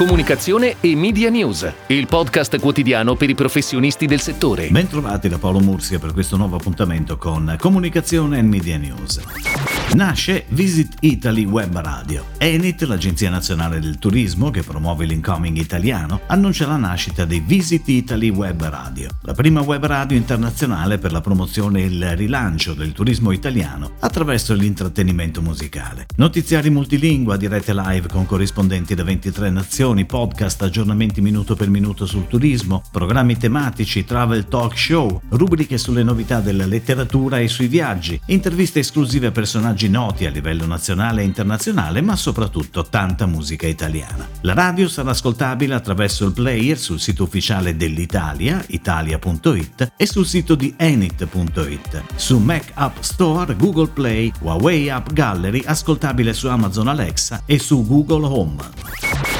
comunicazione e media news, il podcast quotidiano per i professionisti del settore. Bentrovati da Paolo Mursia per questo nuovo appuntamento con Comunicazione e Media News. Nasce Visit Italy Web Radio. Enit, l'Agenzia Nazionale del Turismo che promuove l'incoming italiano, annuncia la nascita di Visit Italy Web Radio, la prima web radio internazionale per la promozione e il rilancio del turismo italiano attraverso l'intrattenimento musicale. Notiziari multilingua, dirette live con corrispondenti da 23 nazioni, podcast, aggiornamenti minuto per minuto sul turismo, programmi tematici, travel talk show, rubriche sulle novità della letteratura e sui viaggi, interviste esclusive a personaggi noti a livello nazionale e internazionale, ma soprattutto tanta musica italiana. La radio sarà ascoltabile attraverso il player sul sito ufficiale dell'Italia, italia.it, e sul sito di enit.it. Su Mac App Store, Google Play, Huawei App Gallery, ascoltabile su Amazon Alexa e su Google Home.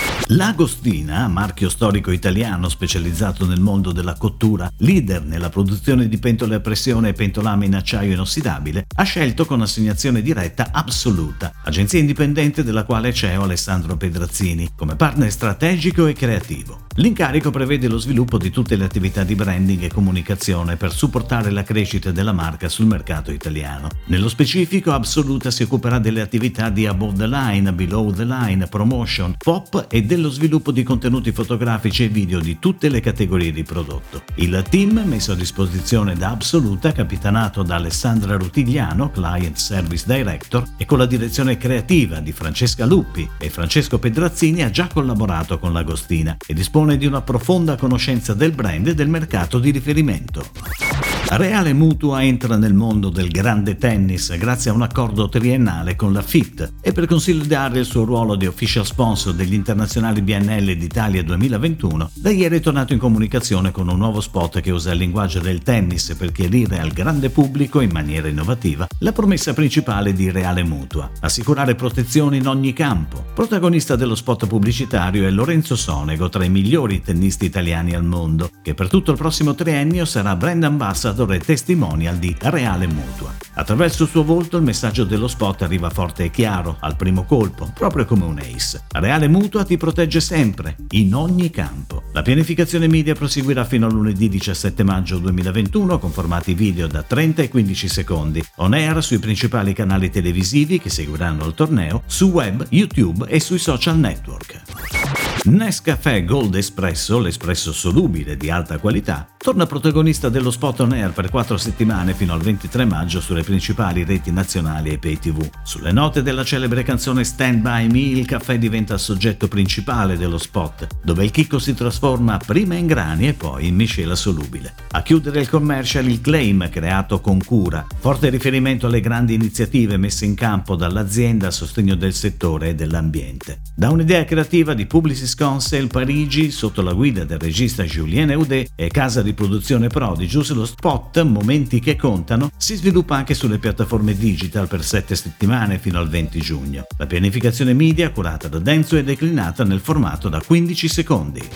L'Agostina, marchio storico italiano specializzato nel mondo della cottura, leader nella produzione di pentole a pressione e pentolame in acciaio inossidabile, ha scelto con assegnazione diretta Absoluta, agenzia indipendente della quale CEO Alessandro Pedrazzini, come partner strategico e creativo. L'incarico prevede lo sviluppo di tutte le attività di branding e comunicazione per supportare la crescita della marca sul mercato italiano. Nello specifico, Absoluta si occuperà delle attività di above the line, below the line, promotion, pop e dello sviluppo di contenuti fotografici e video di tutte le categorie di prodotto. Il team messo a disposizione da Absoluta, capitanato da Alessandra Rutigliano, Client Service Director, e con la direzione creativa di Francesca Luppi e Francesco Pedrazzini ha già collaborato con l'Agostina e dispone di una profonda conoscenza del brand e del mercato di riferimento. Reale Mutua entra nel mondo del grande tennis grazie a un accordo triennale con la FIT e per consolidare il suo ruolo di official sponsor degli internazionali BNL d'Italia 2021, da ieri è tornato in comunicazione con un nuovo spot che usa il linguaggio del tennis per chiarire al grande pubblico in maniera innovativa la promessa principale di Reale Mutua, assicurare protezione in ogni campo. Protagonista dello spot pubblicitario è Lorenzo Sonego, tra i migliori tennisti italiani al mondo, che per tutto il prossimo triennio sarà brand ambassador ambassador e testimonial di Reale Mutua. Attraverso il suo volto il messaggio dello spot arriva forte e chiaro, al primo colpo, proprio come un ace. Reale Mutua ti protegge sempre, in ogni campo. La pianificazione media proseguirà fino a lunedì 17 maggio 2021 con formati video da 30 e 15 secondi, on air sui principali canali televisivi che seguiranno il torneo, su web, YouTube e sui social network. Nescafè Gold Espresso, l'espresso solubile di alta qualità, torna protagonista dello spot on air per 4 settimane fino al 23 maggio sulle principali reti nazionali e pay tv. Sulle note della celebre canzone Stand By Me il caffè diventa il soggetto principale dello spot, dove il chicco si trasforma prima in grani e poi in miscela solubile. A chiudere il commercial il claim creato con cura, forte riferimento alle grandi iniziative messe in campo dall'azienda a sostegno del settore e dell'ambiente. Da un'idea creativa di Publicis Council Parigi, sotto la guida del regista Julien Eudet e casa di produzione Prodigious, lo spot Momenti che contano si sviluppa anche sulle piattaforme digital per sette settimane fino al 20 giugno. La pianificazione media, curata da Denzo, è declinata nel formato da 15 secondi.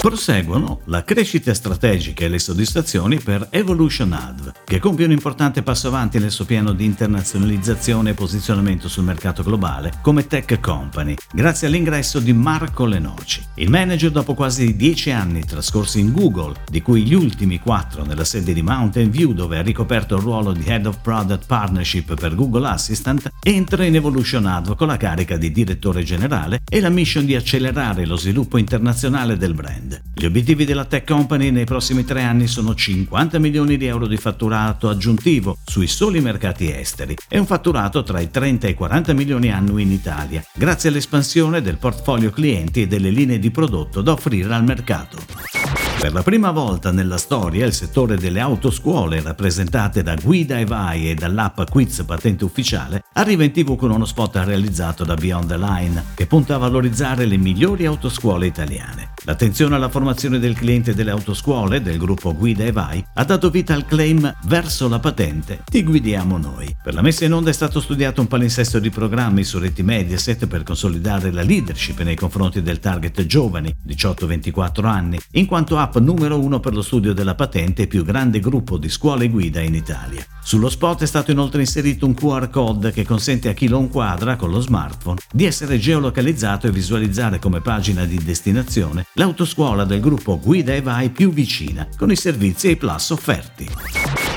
Proseguono la crescita strategica e le soddisfazioni per Evolution Adv, che compie un importante passo avanti nel suo piano di internazionalizzazione e posizionamento sul mercato globale come tech company, grazie all'ingresso di Marco Lenoci. Il manager, dopo quasi dieci anni trascorsi in Google, di cui gli ultimi quattro nella sede di Mountain View dove ha ricoperto il ruolo di Head of Product Partnership per Google Assistant, entra in Evolution Adv con la carica di direttore generale e la mission di accelerare lo sviluppo internazionale del brand brand. Gli obiettivi della tech company nei prossimi tre anni sono 50 milioni di euro di fatturato aggiuntivo sui soli mercati esteri e un fatturato tra i 30 e i 40 milioni annui in Italia, grazie all'espansione del portfolio clienti e delle linee di prodotto da offrire al mercato. Per la prima volta nella storia il settore delle autoscuole, rappresentate da Guida e Vai e dall'app Quiz Patente Ufficiale, arriva in tv con uno spot realizzato da Beyond the Line, che punta a valorizzare le migliori autoscuole italiane. L'attenzione alla formazione del cliente delle autoscuole del gruppo Guida e Vai ha dato vita al claim Verso la patente ti guidiamo noi. Per la messa in onda è stato studiato un palinsesto di programmi su reti Mediaset per consolidare la leadership nei confronti del target giovani, 18-24 anni, in quanto app l'app numero uno per lo studio della patente e più grande gruppo di scuole guida in Italia. Sullo spot è stato inoltre inserito un QR code che consente a chi lo inquadra con lo smartphone di essere geolocalizzato e visualizzare come pagina di destinazione l'autoscuola del gruppo Guida e Vai più vicina, con i servizi e i plus offerti.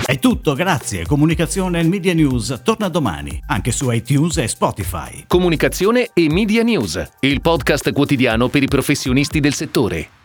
È tutto, grazie. Comunicazione e Media News torna domani, anche su iTunes e Spotify. Comunicazione e Media News, il podcast quotidiano per i professionisti del settore.